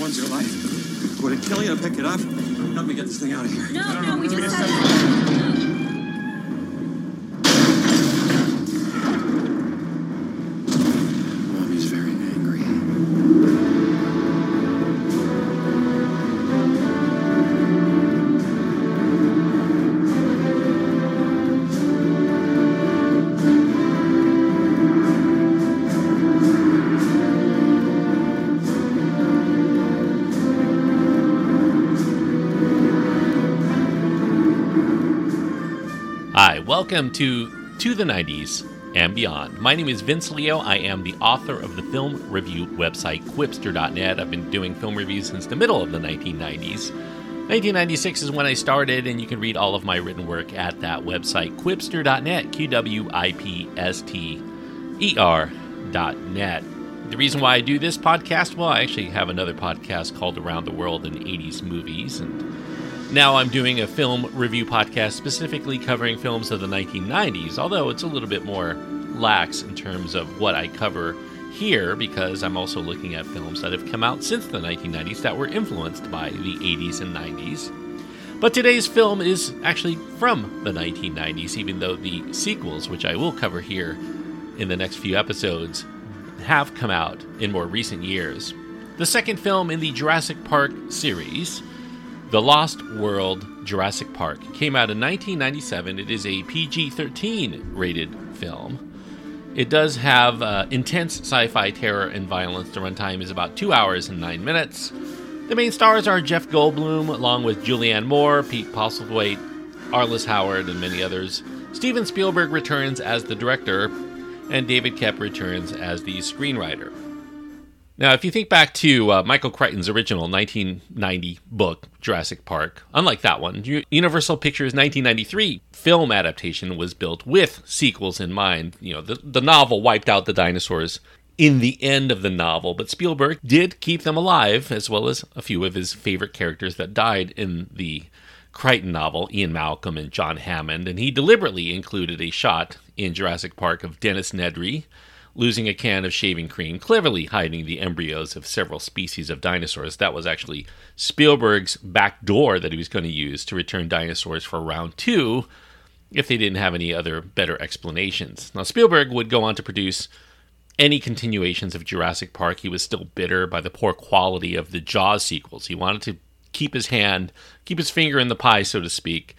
one's your life. Would it kill you to pick it up? Help me get this thing out of here. No, no, we just welcome to To the 90s and Beyond. My name is Vince Leo. I am the author of the film review website Qwipster.net. I've been doing film reviews since the middle of the 1990s. 1996 is when I started, and you can read all of my written work at that website, Qwipster.net, Q W I P S T E R.net. The reason why I do this podcast, well, I actually have another podcast called Around the World in 80s Movies, and now I'm doing a film review podcast specifically covering films of the 1990s, although it's a little bit more lax in terms of what I cover here because I'm also looking at films that have come out since the 1990s that were influenced by the 80s and 90s. But today's film is actually from the 1990s, even though the sequels, which I will cover here in the next few episodes, have come out in more recent years. The second film in the Jurassic Park series the Lost World Jurassic Park came out in 1997. It is a PG 13 rated film. It does have uh, intense sci fi terror and violence. The runtime is about two hours and nine minutes. The main stars are Jeff Goldblum, along with Julianne Moore, Pete Postlethwaite, Arliss Howard, and many others. Steven Spielberg returns as the director, and David Koepp returns as the screenwriter. Now, if you think back to uh, Michael Crichton's original 1990 book, Jurassic Park, unlike that one, Universal Pictures' 1993 film adaptation was built with sequels in mind. You know, the, the novel wiped out the dinosaurs in the end of the novel, but Spielberg did keep them alive, as well as a few of his favorite characters that died in the Crichton novel, Ian Malcolm and John Hammond, and he deliberately included a shot in Jurassic Park of Dennis Nedry losing a can of shaving cream, cleverly hiding the embryos of several species of dinosaurs. That was actually Spielberg's back door that he was going to use to return dinosaurs for round two if they didn't have any other better explanations. Now, Spielberg would go on to produce any continuations of Jurassic Park. He was still bitter by the poor quality of the Jaws sequels. He wanted to keep his hand, keep his finger in the pie, so to speak.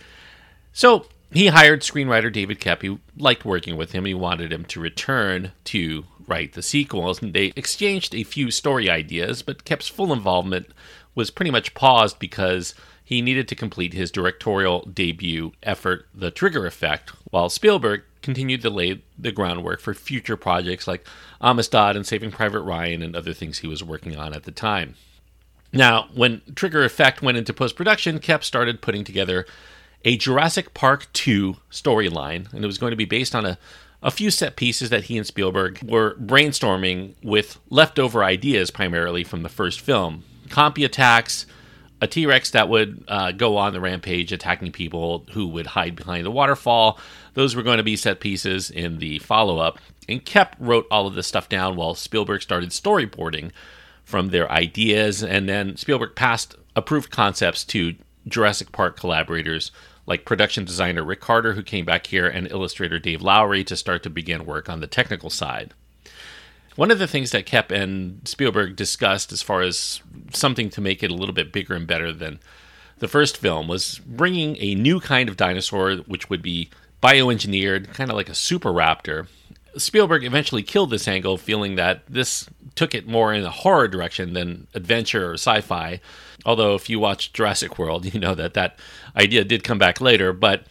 So he hired screenwriter David Koepp. He liked working with him. He wanted him to return to write the sequels. And they exchanged a few story ideas, but Koepp's full involvement was pretty much paused because he needed to complete his directorial debut effort, The Trigger Effect, while Spielberg continued to lay the groundwork for future projects like Amistad and Saving Private Ryan and other things he was working on at the time. Now, when Trigger Effect went into post production, Koepp started putting together a Jurassic Park 2 storyline, and it was going to be based on a, a few set pieces that he and Spielberg were brainstorming with leftover ideas primarily from the first film. Compy attacks, a T Rex that would uh, go on the rampage attacking people who would hide behind the waterfall. Those were going to be set pieces in the follow up. And Koepp wrote all of this stuff down while Spielberg started storyboarding from their ideas. And then Spielberg passed approved concepts to Jurassic Park collaborators like production designer Rick Carter, who came back here, and illustrator Dave Lowery to start to begin work on the technical side. One of the things that Koepp and Spielberg discussed as far as something to make it a little bit bigger and better than the first film was bringing a new kind of dinosaur, which would be bioengineered, kind of like a super raptor. Spielberg eventually killed this angle, feeling that this took it more in a horror direction than adventure or sci fi. Although, if you watch Jurassic World, you know that that idea did come back later. But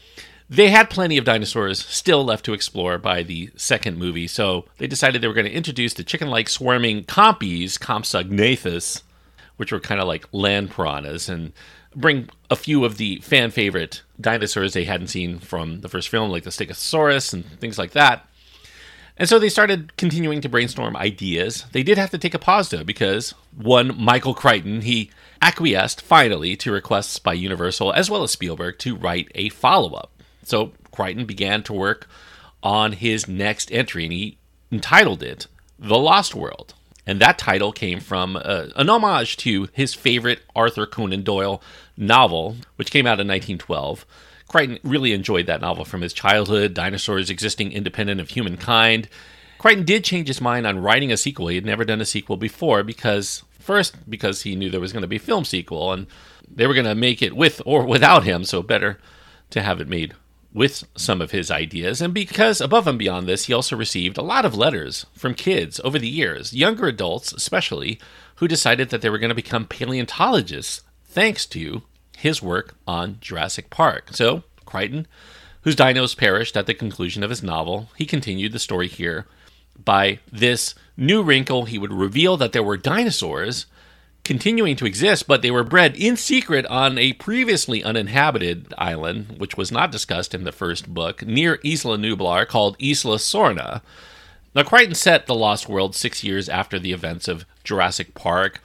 they had plenty of dinosaurs still left to explore by the second movie, so they decided they were going to introduce the chicken like swarming compies, Compsognathus, which were kind of like land piranhas, and bring a few of the fan favorite dinosaurs they hadn't seen from the first film, like the Stegosaurus and things like that. And so they started continuing to brainstorm ideas. They did have to take a pause though, because one Michael Crichton, he acquiesced finally to requests by Universal as well as Spielberg to write a follow up. So Crichton began to work on his next entry and he entitled it The Lost World. And that title came from uh, an homage to his favorite Arthur Conan Doyle novel, which came out in 1912. Crichton really enjoyed that novel from his childhood, dinosaurs existing independent of humankind. Crichton did change his mind on writing a sequel. He had never done a sequel before because, first, because he knew there was going to be a film sequel and they were going to make it with or without him, so better to have it made with some of his ideas. And because above and beyond this, he also received a lot of letters from kids over the years, younger adults especially, who decided that they were going to become paleontologists thanks to his work on Jurassic Park. So, Crichton, whose dinos perished at the conclusion of his novel, he continued the story here by this new wrinkle. He would reveal that there were dinosaurs continuing to exist, but they were bred in secret on a previously uninhabited island, which was not discussed in the first book, near Isla Nublar, called Isla Sorna. Now, Crichton set the Lost World six years after the events of Jurassic Park.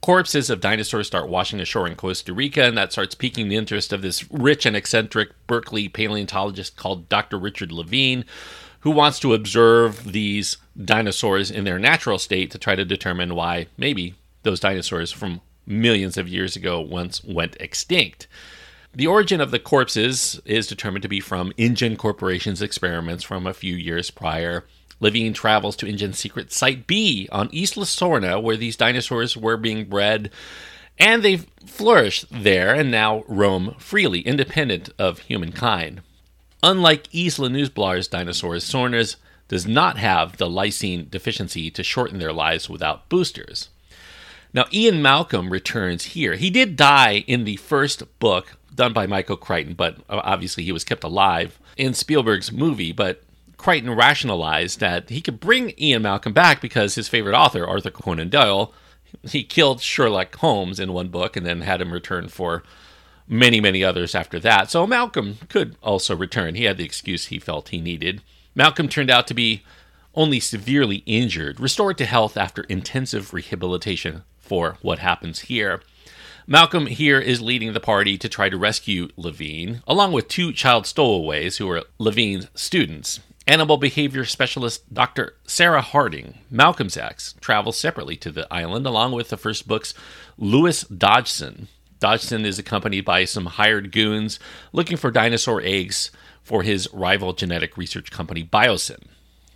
Corpses of dinosaurs start washing ashore in Costa Rica, and that starts piquing the interest of this rich and eccentric Berkeley paleontologist called Dr. Richard Levine, who wants to observe these dinosaurs in their natural state to try to determine why maybe those dinosaurs from millions of years ago once went extinct. The origin of the corpses is determined to be from InGen Corporation's experiments from a few years prior. Levine travels to InGen's secret Site B on Isla Sorna, where these dinosaurs were being bred, and they flourish there and now roam freely, independent of humankind. Unlike Isla Nublar's dinosaurs, Sorna's does not have the lysine deficiency to shorten their lives without boosters. Now, Ian Malcolm returns here. He did die in the first book done by Michael Crichton, but obviously he was kept alive in Spielberg's movie. But Crichton rationalized that he could bring Ian Malcolm back because his favorite author, Arthur Conan Doyle, he killed Sherlock Holmes in one book and then had him return for many, many others after that. So Malcolm could also return. He had the excuse he felt he needed. Malcolm turned out to be only severely injured, restored to health after intensive rehabilitation for what happens here. Malcolm here is leading the party to try to rescue Levine, along with two child stowaways who are Levine's students. Animal behavior specialist Dr. Sarah Harding, Malcolm's ex, travels separately to the island along with the first book's Lewis Dodgson. Dodgson is accompanied by some hired goons looking for dinosaur eggs for his rival genetic research company Biosyn.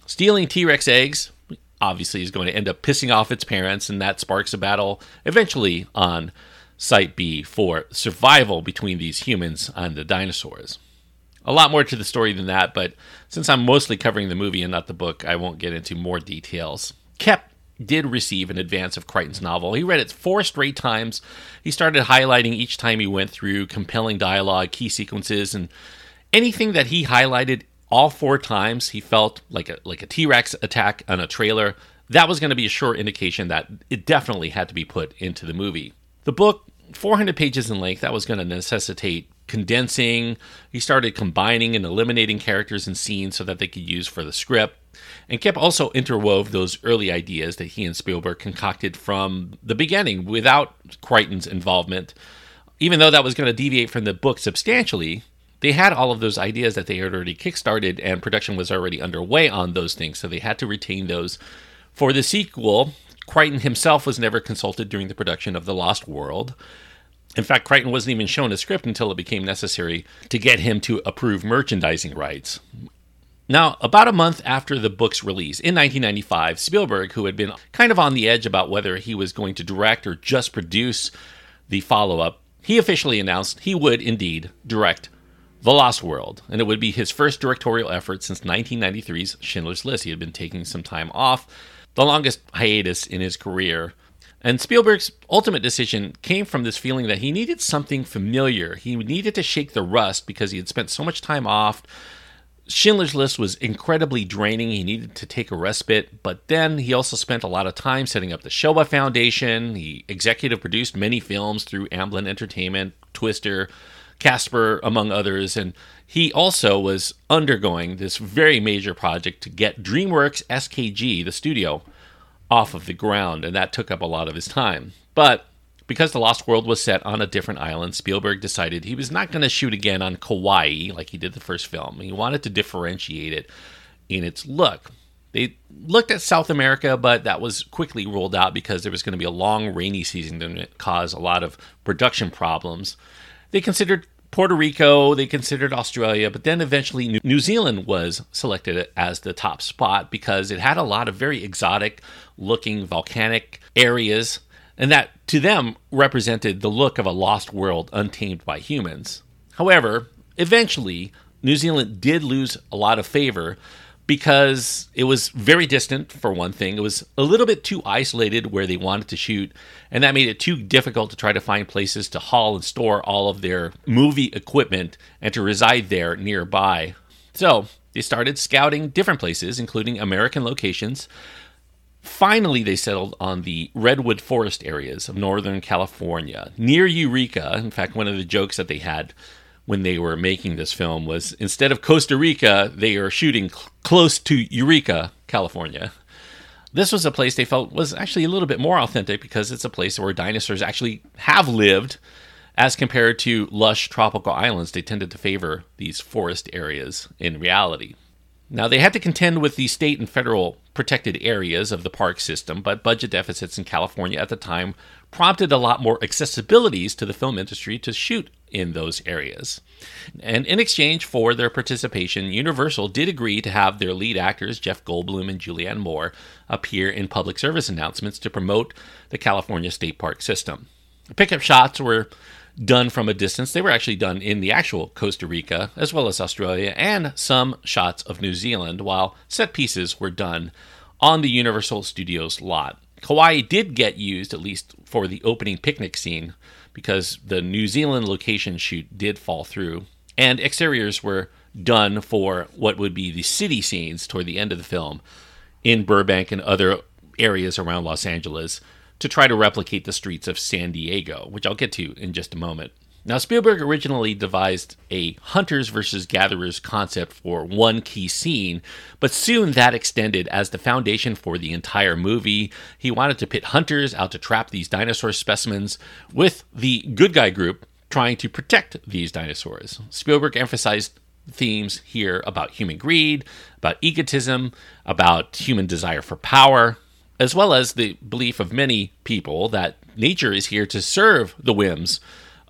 Stealing T Rex eggs obviously is going to end up pissing off its parents, and that sparks a battle eventually on Site B for survival between these humans and the dinosaurs. A lot more to the story than that, but since I'm mostly covering the movie and not the book, I won't get into more details. Koepp did receive an advance of Crichton's novel. He read it four straight times. He started highlighting each time he went through compelling dialogue, key sequences, and anything that he highlighted all four times he felt like a like a T-Rex attack on a trailer. That was going to be a sure indication that it definitely had to be put into the movie. The book, 400 pages in length, that was going to necessitate condensing. He started combining and eliminating characters and scenes so that they could use for the script. And Koepp also interwove those early ideas that he and Spielberg concocted from the beginning without Crichton's involvement. Even though that was going to deviate from the book substantially, they had all of those ideas that they had already kickstarted and production was already underway on those things so they had to retain those for the sequel crichton himself was never consulted during the production of the lost world in fact crichton wasn't even shown a script until it became necessary to get him to approve merchandising rights now, about a month after the book's release in 1995, Spielberg, who had been kind of on the edge about whether he was going to direct or just produce the follow up, he officially announced he would indeed direct the Lost World, and it would be his first directorial effort since 1993's Schindler's List. He had been taking some time off, the longest hiatus in his career. And Spielberg's ultimate decision came from this feeling that he needed something familiar. He needed to shake the rust because he had spent so much time off. Schindler's List was incredibly draining. He needed to take a respite, but then he also spent a lot of time setting up the Shoah Foundation. He executive produced many films through Amblin Entertainment, Twister, Casper, among others. And he also was undergoing this very major project to get DreamWorks SKG, the studio, off of the ground. And that took up a lot of his time. But because The Lost World was set on a different island, Spielberg decided he was not going to shoot again on Kauai like he did the first film. He wanted to differentiate it in its look. They looked at South America, but that was quickly ruled out because there was going to be a long rainy season that caused a lot of production problems. They considered Puerto Rico, they considered Australia, but then eventually New Zealand was selected as the top spot because it had a lot of very exotic looking volcanic areas, and that to them represented the look of a lost world untamed by humans. However, eventually, New Zealand did lose a lot of favor because it was very distant for one thing. It was a little bit too isolated where they wanted to shoot, and that made it too difficult to try to find places to haul and store all of their movie equipment and to reside there nearby. So they started scouting different places, including American locations. Finally, they settled on the redwood forest areas of Northern California, near Eureka. In fact, one of the jokes that they had when they were making this film was instead of Costa Rica, they are shooting cl- close to Eureka, California. This was a place they felt was actually a little bit more authentic because it's a place where dinosaurs actually have lived as compared to lush tropical islands. They tended to favor these forest areas in reality. Now, they had to contend with the state and federal protected areas of the park system, but budget deficits in California at the time prompted a lot more accessibilities to the film industry to shoot in those areas. And in exchange for their participation, Universal did agree to have their lead actors, Jeff Goldblum and Julianne Moore, appear in public service announcements to promote the California State Park system. Pickup shots were done from a distance. They were actually done in the actual Costa Rica, as well as Australia, and some shots of New Zealand, while set pieces were done on the Universal Studios lot. Hawaii did get used, at least for the opening picnic scene, because the New Zealand location shoot did fall through, and exteriors were done for what would be the city scenes toward the end of the film in Burbank and other areas around Los Angeles to try to replicate the streets of San Diego, which I'll get to in just a moment. Now, Spielberg originally devised a hunters versus gatherers concept for one key scene, but soon that extended as the foundation for the entire movie. He wanted to pit hunters out to trap these dinosaur specimens with the good guy group trying to protect these dinosaurs. Spielberg emphasized themes here about human greed, about egotism, about human desire for power, as well as the belief of many people that nature is here to serve the whims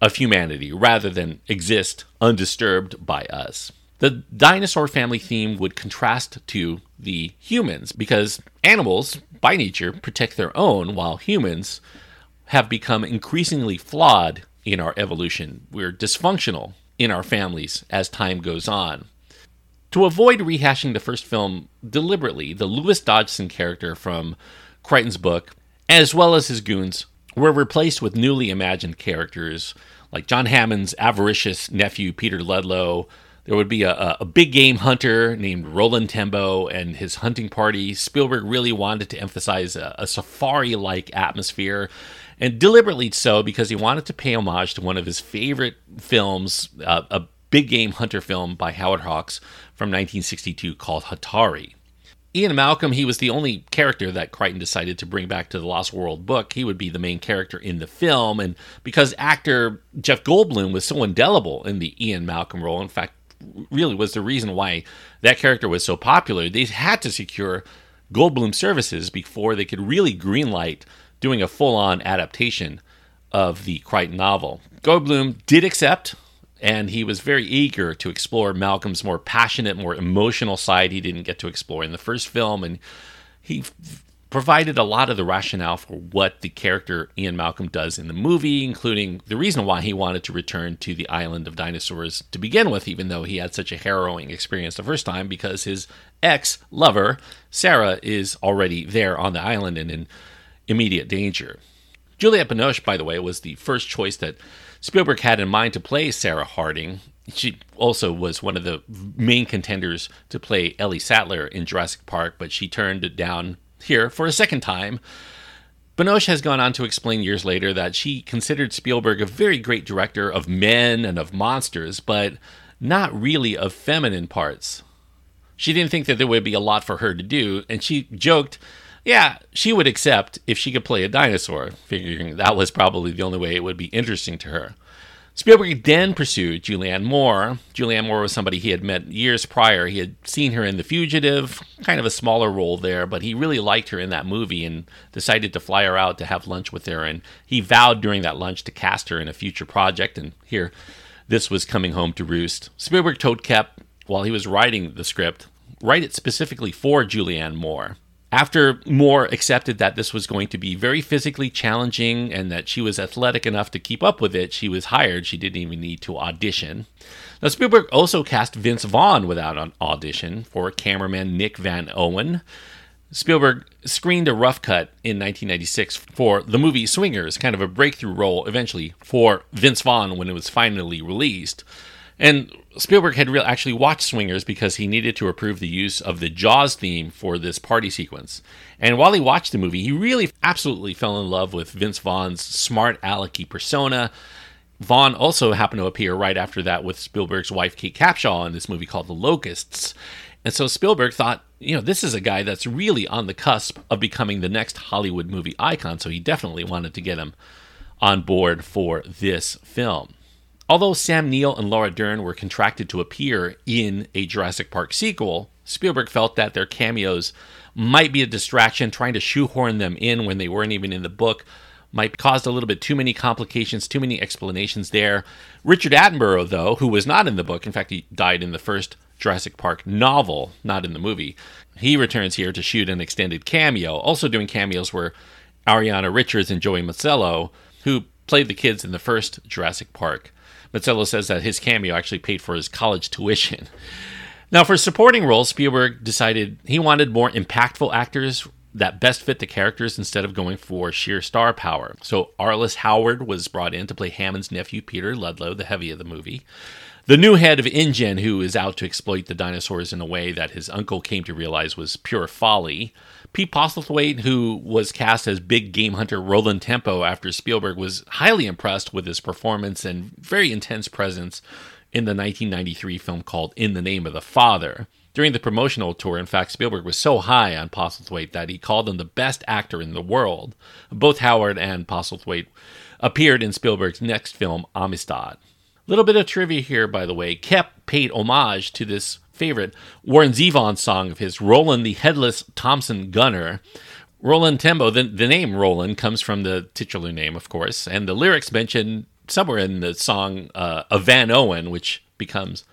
of humanity rather than exist undisturbed by us. The dinosaur family theme would contrast to the humans because animals, by nature, protect their own, while humans have become increasingly flawed in our evolution. We're dysfunctional in our families as time goes on. To avoid rehashing the first film deliberately, the Lewis Dodgson character from Crichton's book, as well as his goons, were replaced with newly imagined characters like John Hammond's avaricious nephew, Peter Ludlow. There would be a, a big game hunter named Roland Tembo and his hunting party. Spielberg really wanted to emphasize a, a safari like atmosphere, and deliberately so because he wanted to pay homage to one of his favorite films, uh, a big game hunter film by Howard Hawks from 1962 called Hatari. Ian Malcolm, he was the only character that Crichton decided to bring back to the Lost World book. He would be the main character in the film. And because actor Jeff Goldblum was so indelible in the Ian Malcolm role, in fact, really was the reason why that character was so popular, they had to secure Goldblum services before they could really greenlight doing a full on adaptation of the Crichton novel. Goldblum did accept and he was very eager to explore Malcolm's more passionate, more emotional side he didn't get to explore in the first film, and he provided a lot of the rationale for what the character Ian Malcolm does in the movie, including the reason why he wanted to return to the island of dinosaurs to begin with, even though he had such a harrowing experience the first time, because his ex lover, Sarah, is already there on the island and in immediate danger. Juliette Binoche, by the way, was the first choice that Spielberg had in mind to play Sarah Harding. She also was one of the main contenders to play Ellie Sattler in Jurassic Park, but she turned it down here for a second time. Binoche has gone on to explain years later that she considered Spielberg a very great director of men and of monsters, but not really of feminine parts. She didn't think that there would be a lot for her to do, and she joked yeah, she would accept if she could play a dinosaur, figuring that was probably the only way it would be interesting to her. Spielberg then pursued Julianne Moore. Julianne Moore was somebody he had met years prior. He had seen her in The Fugitive, kind of a smaller role there, but he really liked her in that movie and decided to fly her out to have lunch with her. And he vowed during that lunch to cast her in a future project. And here, this was coming home to roost. Spielberg told Koepp while he was writing the script, write it specifically for Julianne Moore. After Moore accepted that this was going to be very physically challenging and that she was athletic enough to keep up with it, she was hired. She didn't even need to audition. Now, Spielberg also cast Vince Vaughn without an audition for cameraman Nick Van Owen. Spielberg screened a rough cut in 1996 for the movie Swingers, kind of a breakthrough role eventually for Vince Vaughn when it was finally released. And Spielberg had real, actually watched Swingers because he needed to approve the use of the Jaws theme for this party sequence. And while he watched the movie, he really absolutely fell in love with Vince Vaughn's smart alecky persona. Vaughn also happened to appear right after that with Spielberg's wife Kate Capshaw in this movie called The Locusts. And so Spielberg thought, you know, this is a guy that's really on the cusp of becoming the next Hollywood movie icon, so he definitely wanted to get him on board for this film. Although Sam Neill and Laura Dern were contracted to appear in a Jurassic Park sequel, Spielberg felt that their cameos might be a distraction, trying to shoehorn them in when they weren't even in the book might cause a little bit too many complications, too many explanations there. Richard Attenborough, though, who was not in the book, in fact, he died in the first Jurassic Park novel, not in the movie, he returns here to shoot an extended cameo. Also doing cameos were Ariana Richards and Joey Mazzello, who played the kids in the first Jurassic Park. Mazzello says that his cameo actually paid for his college tuition. Now, for supporting roles, Spielberg decided he wanted more impactful actors that best fit the characters instead of going for sheer star power. So Arliss Howard was brought in to play Hammond's nephew, Peter Ludlow, the heavy of the movie. The new head of InGen, who is out to exploit the dinosaurs in a way that his uncle came to realize was pure folly. Pete Postlethwaite, who was cast as big game hunter Roland Tembo after Spielberg was highly impressed with his performance and very intense presence in the 1993 film called In the Name of the Father. During the promotional tour, in fact, Spielberg was so high on Postlethwaite that he called him the best actor in the world. Both Howard and Postlethwaite appeared in Spielberg's next film, Amistad. Little bit of trivia here, by the way. Koepp paid homage to this favorite Warren Zevon song of his, Roland the Headless Thompson Gunner. Roland Tembo, the, the name Roland comes from the titular name, of course, and the lyrics mention somewhere in the song uh, of Van Owen, which becomes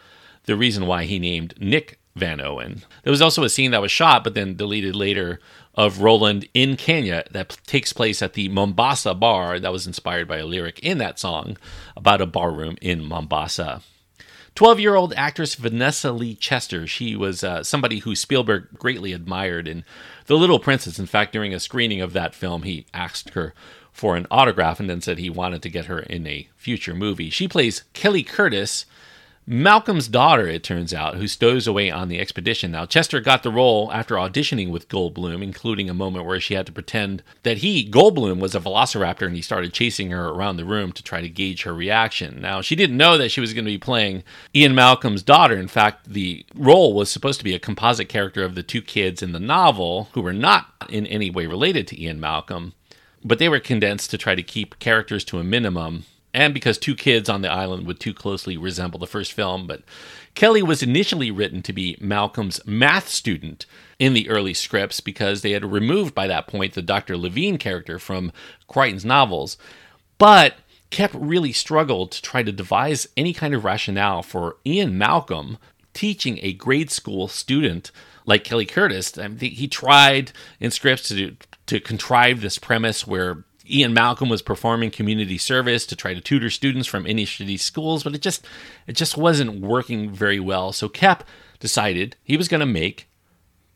the reason why he named Nick Van Owen. There was also a scene that was shot but then deleted later of Roland in Kenya that takes place at the Mombasa bar that was inspired by a lyric in that song about a barroom in Mombasa. 12 year old actress Vanessa Lee Chester. She was uh, somebody who Spielberg greatly admired in The Little Princess. In fact, during a screening of that film, he asked her for an autograph and then said he wanted to get her in a future movie. She plays Kelly Curtis, Malcolm's daughter, it turns out, who stows away on the expedition. Now, Chester got the role after auditioning with Goldblum, including a moment where she had to pretend that he, Goldblum, was a velociraptor and he started chasing her around the room to try to gauge her reaction. Now, she didn't know that she was going to be playing Ian Malcolm's daughter. In fact, the role was supposed to be a composite character of the two kids in the novel who were not in any way related to Ian Malcolm, but they were condensed to try to keep characters to a minimum and because two kids on the island would too closely resemble the first film. But Kelly was initially written to be Malcolm's math student in the early scripts because they had removed by that point the Dr. Levine character from Crichton's novels. But Koepp really struggled to try to devise any kind of rationale for Ian Malcolm teaching a grade school student like Kelly Curtis. I mean, he tried in scripts to to contrive this premise where Ian Malcolm was performing community service to try to tutor students from inner city schools, but it just it just wasn't working very well. So Koepp decided he was going to make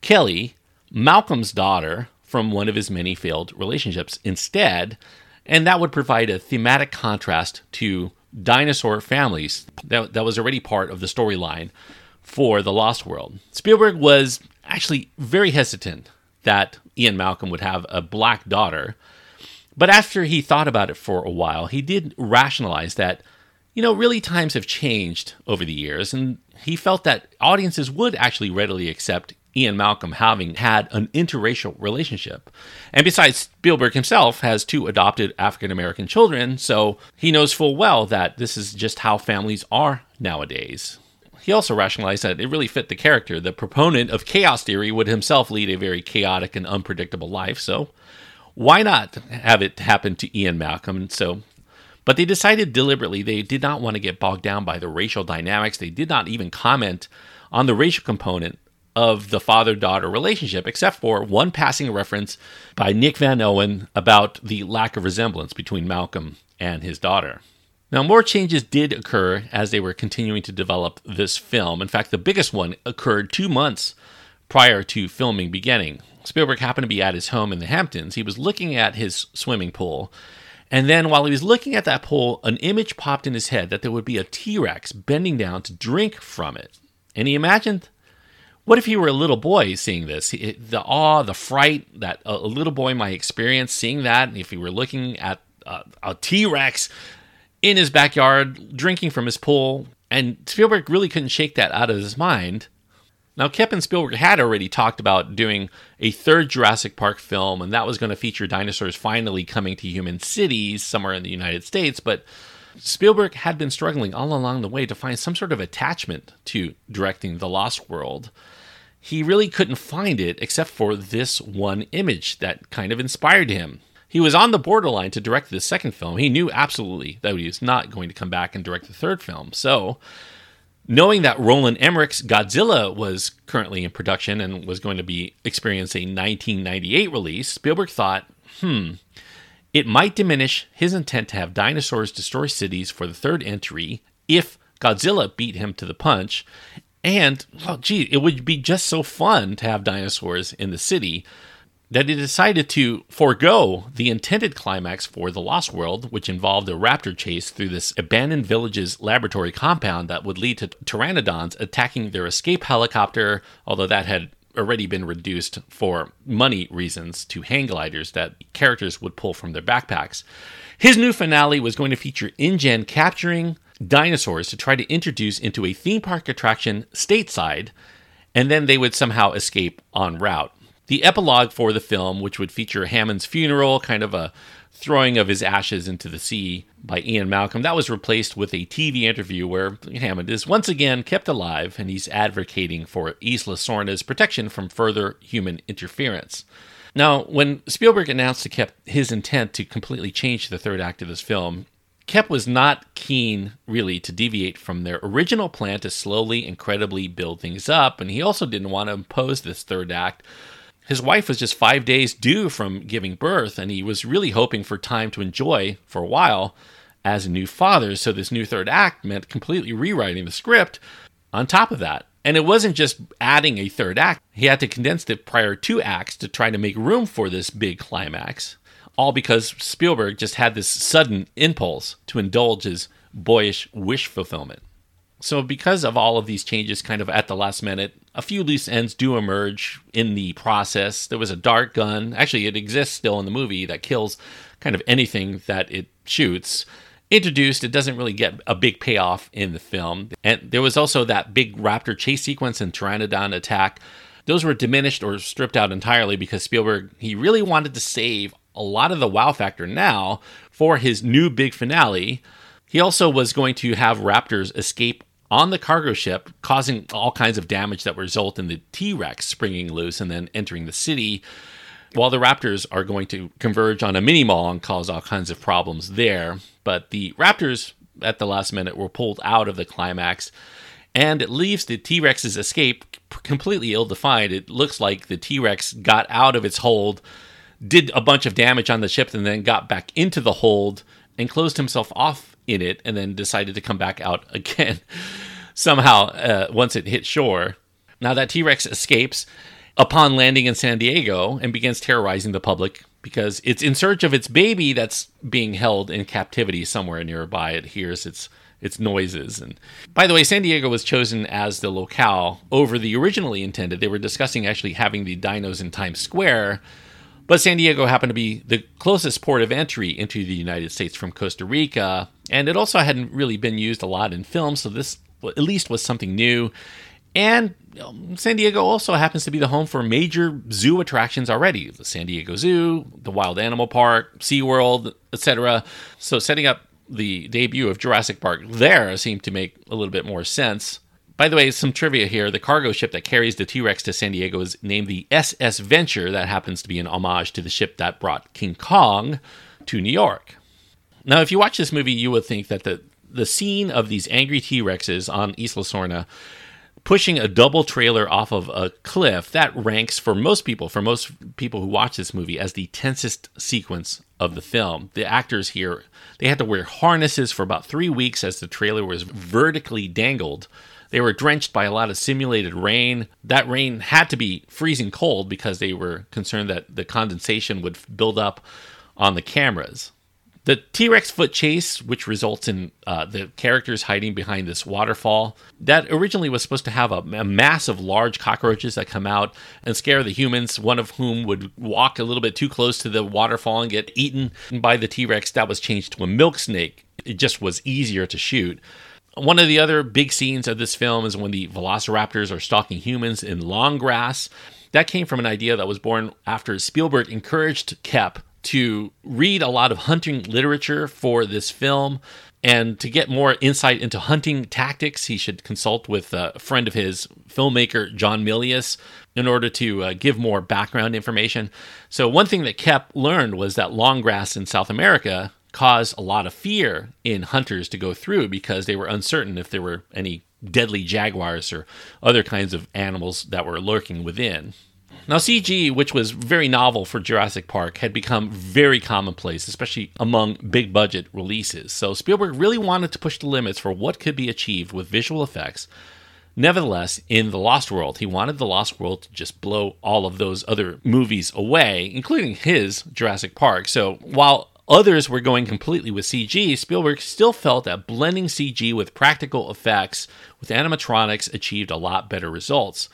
Kelly Malcolm's daughter from one of his many failed relationships instead, and that would provide a thematic contrast to dinosaur families that, that was already part of the storyline for The Lost World. Spielberg was actually very hesitant that Ian Malcolm would have a black daughter but after he thought about it for a while, he did rationalize that, you know, really times have changed over the years, and he felt that audiences would actually readily accept Ian Malcolm having had an interracial relationship. And besides, Spielberg himself has two adopted African American children, so he knows full well that this is just how families are nowadays. He also rationalized that it really fit the character. The proponent of chaos theory would himself lead a very chaotic and unpredictable life, so why not have it happen to Ian Malcolm? And So but they decided deliberately they did not want to get bogged down by the racial dynamics. They did not even comment on the racial component of the father daughter relationship, except for one passing reference by Nick Van Owen about the lack of resemblance between Malcolm and his daughter. Now, more changes did occur as they were continuing to develop this film. In fact, the biggest one occurred two months prior to filming beginning. Spielberg happened to be at his home in the Hamptons. He was looking at his swimming pool and then while he was looking at that pool, an image popped in his head that there would be a T Rex bending down to drink from it. And he imagined what if he were a little boy seeing this? The awe, the fright that a little boy might experience seeing that, and if he were looking at a, a T Rex in his backyard, drinking from his pool. And Spielberg really couldn't shake that out of his mind. Now, Koepp and Spielberg had already talked about doing a third Jurassic Park film, and that was going to feature dinosaurs finally coming to human cities somewhere in the United States. But Spielberg had been struggling all along the way to find some sort of attachment to directing The Lost World. He really couldn't find it except for this one image that kind of inspired him. He was on the borderline to direct the second film. He knew absolutely that he was not going to come back and direct the third film. So Knowing that Roland Emmerich's Godzilla was currently in production and was going to be experiencing a 1998 release, Spielberg thought, hmm, it might diminish his intent to have dinosaurs destroy cities for the third entry if Godzilla beat him to the punch. And, well, gee, it would be just so fun to have dinosaurs in the city that he decided to forego the intended climax for The Lost World, which involved a raptor chase through this abandoned village's laboratory compound that would lead to pteranodons attacking their escape helicopter, although that had already been reduced for money reasons to hang gliders that characters would pull from their backpacks. His new finale was going to feature InGen capturing dinosaurs to try to introduce into a theme park attraction stateside, and then they would somehow escape en route. The epilogue for the film, which would feature Hammond's funeral, kind of a throwing of his ashes into the sea by Ian Malcolm, that was replaced with a TV interview where Hammond is once again kept alive and he's advocating for Isla Sorna's protection from further human interference. Now, when Spielberg announced to Koepp his intent to completely change the third act of this film, Koepp was not keen, really, to deviate from their original plan to slowly, incredibly build things up, and he also didn't want to impose this third act his wife was just five days due from giving birth, and he was really hoping for time to enjoy for a while as a new father. So, this new third act meant completely rewriting the script on top of that. And it wasn't just adding a third act, he had to condense the prior two acts to try to make room for this big climax. All because Spielberg just had this sudden impulse to indulge his boyish wish fulfillment. So, because of all of these changes kind of at the last minute, a few loose ends do emerge in the process. There was a dart gun. Actually, it exists still in the movie that kills kind of anything that it shoots. Introduced, it doesn't really get a big payoff in the film. And there was also that big raptor chase sequence and Pteranodon attack. Those were diminished or stripped out entirely because Spielberg, he really wanted to save a lot of the wow factor now for his new big finale. He also was going to have raptors escape on the cargo ship, causing all kinds of damage that result in the T Rex springing loose and then entering the city. While the Raptors are going to converge on a mini mall and cause all kinds of problems there. But the Raptors, at the last minute, were pulled out of the climax, and it leaves the T Rex's escape completely ill defined. It looks like the T Rex got out of its hold, did a bunch of damage on the ship, and then got back into the hold and closed himself off in it and then decided to come back out again somehow uh, once it hit shore. Now that T Rex escapes upon landing in San Diego and begins terrorizing the public because it's in search of its baby that's being held in captivity somewhere nearby. It hears its its noises. And by the way, San Diego was chosen as the locale over the originally intended. They were discussing actually having the dinos in Times Square but San Diego happened to be the closest port of entry into the United States from Costa Rica, and it also hadn't really been used a lot in film, so this at least was something new. And um, San Diego also happens to be the home for major zoo attractions already the San Diego Zoo, the Wild Animal Park, SeaWorld, etc. So setting up the debut of Jurassic Park there seemed to make a little bit more sense. By the way, some trivia here. The cargo ship that carries the T Rex to San Diego is named the SS Venture. That happens to be an homage to the ship that brought King Kong to New York. Now, if you watch this movie, you would think that the, the scene of these angry T Rexes on Isla Sorna pushing a double trailer off of a cliff, that ranks for most people, for most people who watch this movie, as the tensest sequence of the film. The actors here, they had to wear harnesses for about three weeks as the trailer was vertically dangled. They were drenched by a lot of simulated rain. That rain had to be freezing cold because they were concerned that the condensation would build up on the cameras. The T Rex foot chase, which results in uh, the characters hiding behind this waterfall, that originally was supposed to have a, a mass of large cockroaches that come out and scare the humans, one of whom would walk a little bit too close to the waterfall and get eaten by the T Rex. That was changed to a milk snake. It just was easier to shoot. One of the other big scenes of this film is when the velociraptors are stalking humans in long grass. That came from an idea that was born after Spielberg encouraged Koepp to read a lot of hunting literature for this film. And to get more insight into hunting tactics, he should consult with a friend of his, filmmaker John Milius, in order to uh, give more background information. So, one thing that Koepp learned was that long grass in South America caused a lot of fear in hunters to go through because they were uncertain if there were any deadly jaguars or other kinds of animals that were lurking within. Now, CG, which was very novel for Jurassic Park, had become very commonplace, especially among big budget releases. So Spielberg really wanted to push the limits for what could be achieved with visual effects. Nevertheless, in The Lost World, he wanted The Lost World to just blow all of those other movies away, including his Jurassic Park. So while others were going completely with CG, Spielberg still felt that blending CG with practical effects with animatronics achieved a lot better results.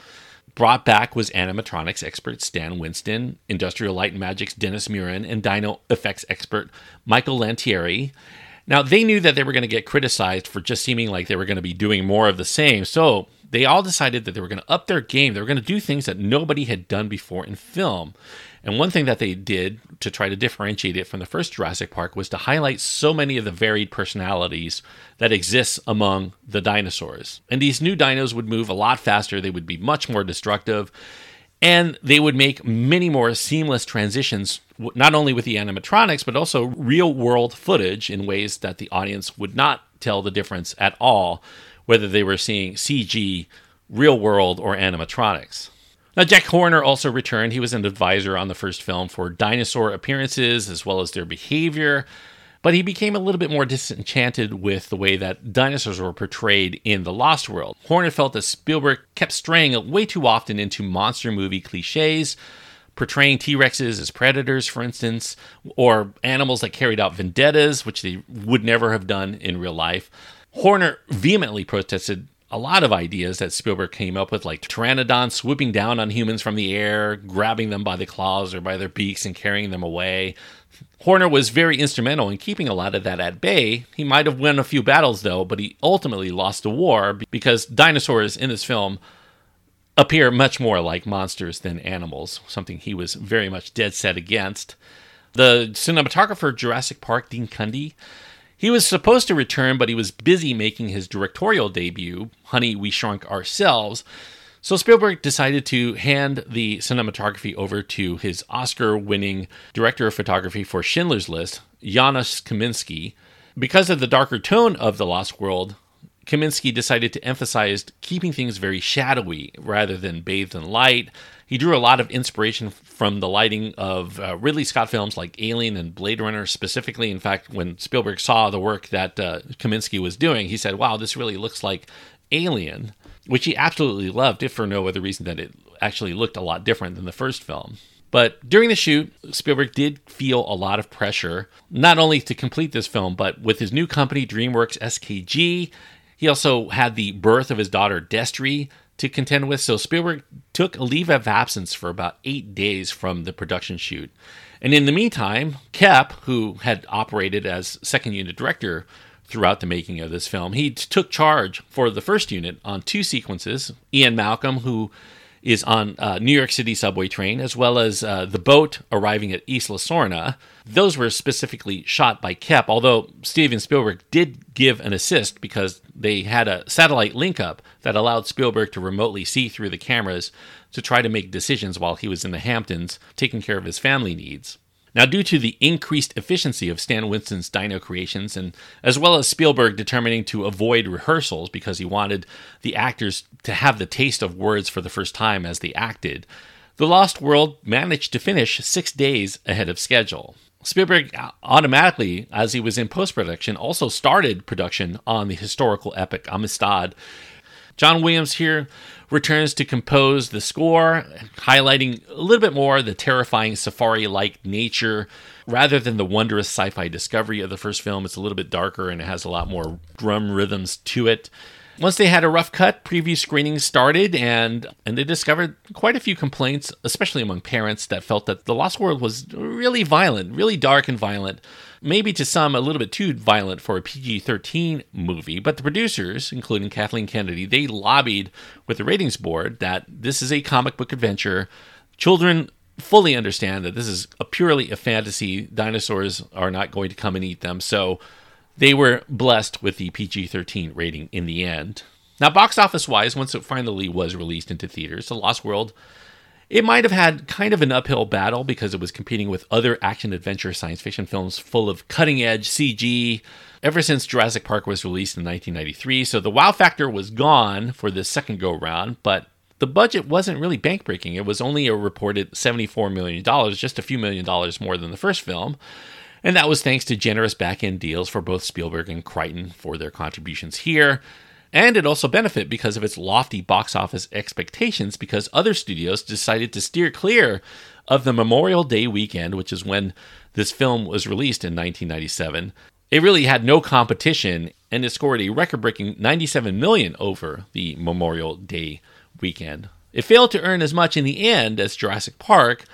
Brought back was animatronics expert Stan Winston, Industrial Light and Magic's Dennis Muren, and Dino effects expert Michael Lantieri. Now, they knew that they were going to get criticized for just seeming like they were going to be doing more of the same, so they all decided that they were going to up their game. They were going to do things that nobody had done before in film. And one thing that they did to try to differentiate it from the first Jurassic Park was to highlight so many of the varied personalities that exist among the dinosaurs. And these new dinos would move a lot faster, they would be much more destructive, and they would make many more seamless transitions, not only with the animatronics, but also real world footage in ways that the audience would not tell the difference at all, whether they were seeing CG, real world, or animatronics. Now, Jack Horner also returned. He was an advisor on the first film for dinosaur appearances as well as their behavior, but he became a little bit more disenchanted with the way that dinosaurs were portrayed in The Lost World. Horner felt that Spielberg kept straying way too often into monster movie cliches, portraying T Rexes as predators, for instance, or animals that carried out vendettas, which they would never have done in real life. Horner vehemently protested a lot of ideas that Spielberg came up with, like Pteranodon swooping down on humans from the air, grabbing them by the claws or by their beaks and carrying them away. Horner was very instrumental in keeping a lot of that at bay. He might have won a few battles, though, but he ultimately lost the war because dinosaurs in this film appear much more like monsters than animals, something he was very much dead set against. The cinematographer Jurassic Park, Dean Cundey, he was supposed to return, but he was busy making his directorial debut, Honey, We Shrunk Ourselves. So Spielberg decided to hand the cinematography over to his Oscar winning director of photography for Schindler's List, Janusz Kaminski. Because of the darker tone of The Lost World, Kaminski decided to emphasize keeping things very shadowy rather than bathed in light. He drew a lot of inspiration from the lighting of uh, Ridley Scott films like Alien and Blade Runner, specifically. In fact, when Spielberg saw the work that uh, Kaminski was doing, he said, Wow, this really looks like Alien, which he absolutely loved, if for no other reason that it actually looked a lot different than the first film. But during the shoot, Spielberg did feel a lot of pressure, not only to complete this film, but with his new company, DreamWorks SKG. He also had the birth of his daughter, Destry, to contend with. So Spielberg took a leave of absence for about eight days from the production shoot. And in the meantime, Koepp, who had operated as second unit director throughout the making of this film. He took charge for the first unit on two sequences. Ian Malcolm, who is on uh, New York City subway train, as well as uh, the boat arriving at Isla Sorna. Those were specifically shot by Koepp, although Steven Spielberg did give an assist because they had a satellite link up that allowed Spielberg to remotely see through the cameras to try to make decisions while he was in the Hamptons taking care of his family needs. Now, due to the increased efficiency of Stan Winston's Dino creations, and as well as Spielberg determining to avoid rehearsals because he wanted the actors to have the taste of words for the first time as they acted, The Lost World managed to finish six days ahead of schedule. Spielberg uh, automatically, as he was in post production, also started production on the historical epic Amistad. John Williams here returns to compose the score, highlighting a little bit more the terrifying safari like nature. Rather than the wondrous sci fi discovery of the first film, it's a little bit darker and it has a lot more drum rhythms to it. Once they had a rough cut, preview screenings started, and and they discovered quite a few complaints, especially among parents that felt that The Lost World was really violent, really dark and violent, maybe to some a little bit too violent for a PG-13 movie. But the producers, including Kathleen Kennedy, they lobbied with the ratings board that this is a comic book adventure. Children fully understand that this is a purely a fantasy. Dinosaurs are not going to come and eat them, so they were blessed with the PG 13 rating in the end. Now, box office wise, once it finally was released into theaters, The Lost World, it might have had kind of an uphill battle because it was competing with other action adventure science fiction films full of cutting edge CG ever since Jurassic Park was released in 1993. So the wow factor was gone for this second go round, but the budget wasn't really bank breaking. It was only a reported $74 million, just a few million dollars more than the first film. And that was thanks to generous back end deals for both Spielberg and Crichton for their contributions here. And it also benefited because of its lofty box office expectations, because other studios decided to steer clear of the Memorial Day weekend, which is when this film was released in 1997. It really had no competition, and it scored a record-breaking 97 million over the Memorial Day weekend. It failed to earn as much in the end as Jurassic Park.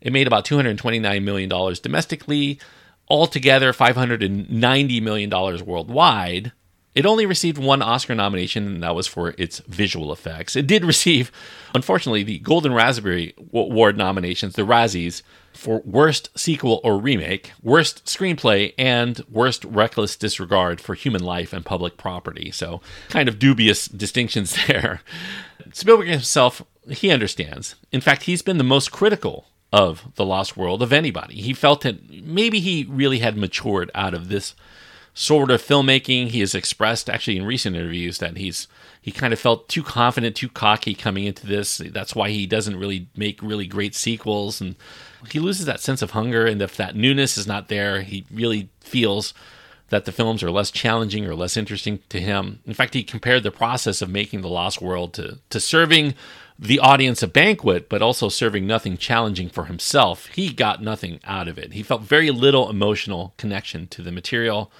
It made about 229 million dollars domestically, altogether $590 million worldwide. It only received one Oscar nomination, and that was for its visual effects. It did receive, unfortunately, the Golden Raspberry Award nominations, the Razzies, for Worst Sequel or Remake, Worst Screenplay, and Worst Reckless Disregard for Human Life and Public Property. So, kind of dubious distinctions there. Spielberg himself, he understands. In fact, he's been the most critical of The Lost World of anybody. He felt that maybe he really had matured out of this sort of filmmaking. He has expressed actually in recent interviews that he's he kind of felt too confident, too cocky coming into this. That's why he doesn't really make really great sequels and he loses that sense of hunger and if that newness is not there, he really feels that the films are less challenging or less interesting to him. In fact, he compared the process of making The Lost World to, to serving the audience a banquet, but also serving nothing challenging for himself. He got nothing out of it. He felt very little emotional connection to the material.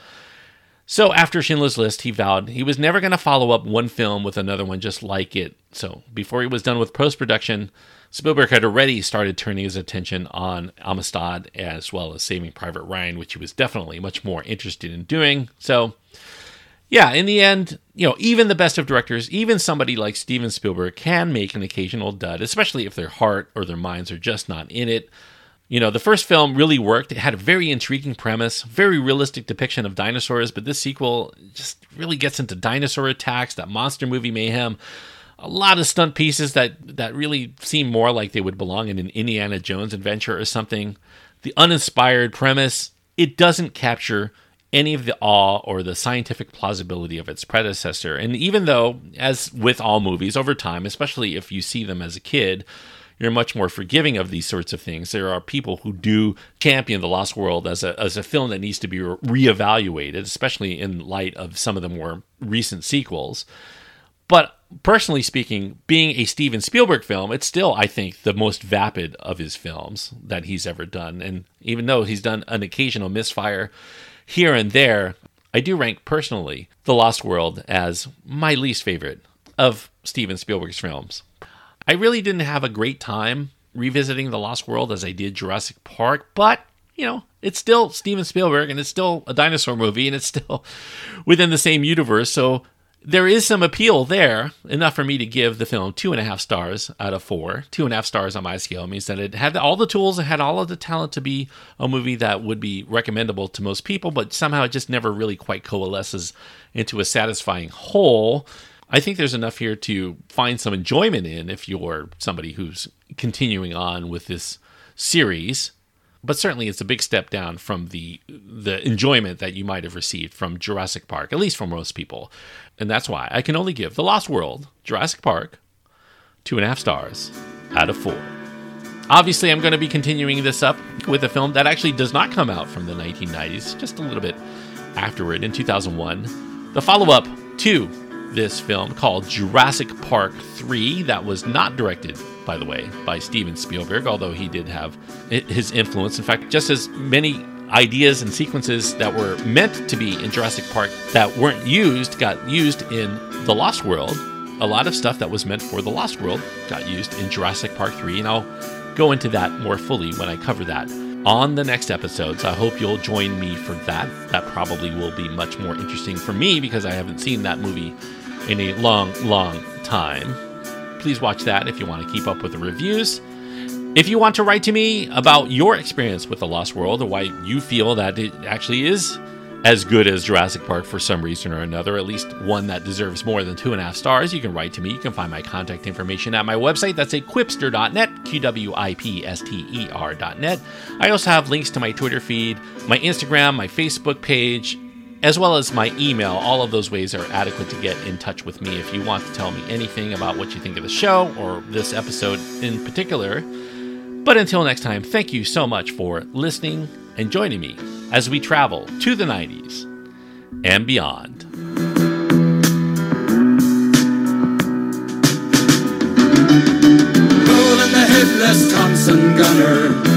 So after Schindler's List, he vowed he was never going to follow up one film with another one just like it. So before he was done with post production, Spielberg had already started turning his attention on Amistad as well as Saving Private Ryan, which he was definitely much more interested in doing. So yeah, in the end, you know, even the best of directors, even somebody like Steven Spielberg can make an occasional dud, especially if their heart or their minds are just not in it. You know, the first film really worked. It had a very intriguing premise, very realistic depiction of dinosaurs, but this sequel just really gets into dinosaur attacks, that monster movie mayhem, a lot of stunt pieces that that really seem more like they would belong in an Indiana Jones adventure or something. The uninspired premise, it doesn't capture any of the awe or the scientific plausibility of its predecessor. And even though, as with all movies over time, especially if you see them as a kid, you're much more forgiving of these sorts of things. There are people who do champion The Lost World as a, as a film that needs to be reevaluated, especially in light of some of the more recent sequels. But personally speaking, being a Steven Spielberg film, it's still, I think, the most vapid of his films that he's ever done. And even though he's done an occasional misfire, here and there, I do rank personally The Lost World as my least favorite of Steven Spielberg's films. I really didn't have a great time revisiting The Lost World as I did Jurassic Park, but you know, it's still Steven Spielberg and it's still a dinosaur movie and it's still within the same universe. So there is some appeal there, enough for me to give the film two and a half stars out of four. Two and a half stars on my scale means that it had all the tools, it had all of the talent to be a movie that would be recommendable to most people, but somehow it just never really quite coalesces into a satisfying whole. I think there's enough here to find some enjoyment in if you're somebody who's continuing on with this series but certainly it's a big step down from the the enjoyment that you might have received from Jurassic Park, at least for most people. And that's why I can only give The Lost World, Jurassic Park, two and a half stars out of four. Obviously, I'm going to be continuing this up with a film that actually does not come out from the 1990s, just a little bit afterward in 2001. The follow up to this film called Jurassic Park 3, that was not directed by the way, by Steven Spielberg, although he did have his influence. In fact, just as many ideas and sequences that were meant to be in Jurassic Park that weren't used got used in The Lost World. A lot of stuff that was meant for The Lost World got used in Jurassic Park 3, and I'll go into that more fully when I cover that on the next episodes. I hope you'll join me for that. That probably will be much more interesting for me because I haven't seen that movie in a long, long time please watch that if you want to keep up with the reviews. If you want to write to me about your experience with The Lost World or why you feel that it actually is as good as Jurassic Park for some reason or another, at least one that deserves more than two and a half stars, you can write to me. You can find my contact information at my website. That's a Qwipster.net, Q W I P S T E R.net. I also have links to my Twitter feed, my Instagram, my Facebook page, as well as my email. All of those ways are adequate to get in touch with me if you want to tell me anything about what you think of the show or this episode in particular. But until next time, thank you so much for listening and joining me as we travel to the 90s and beyond. Roland the headless Thompson Gunner.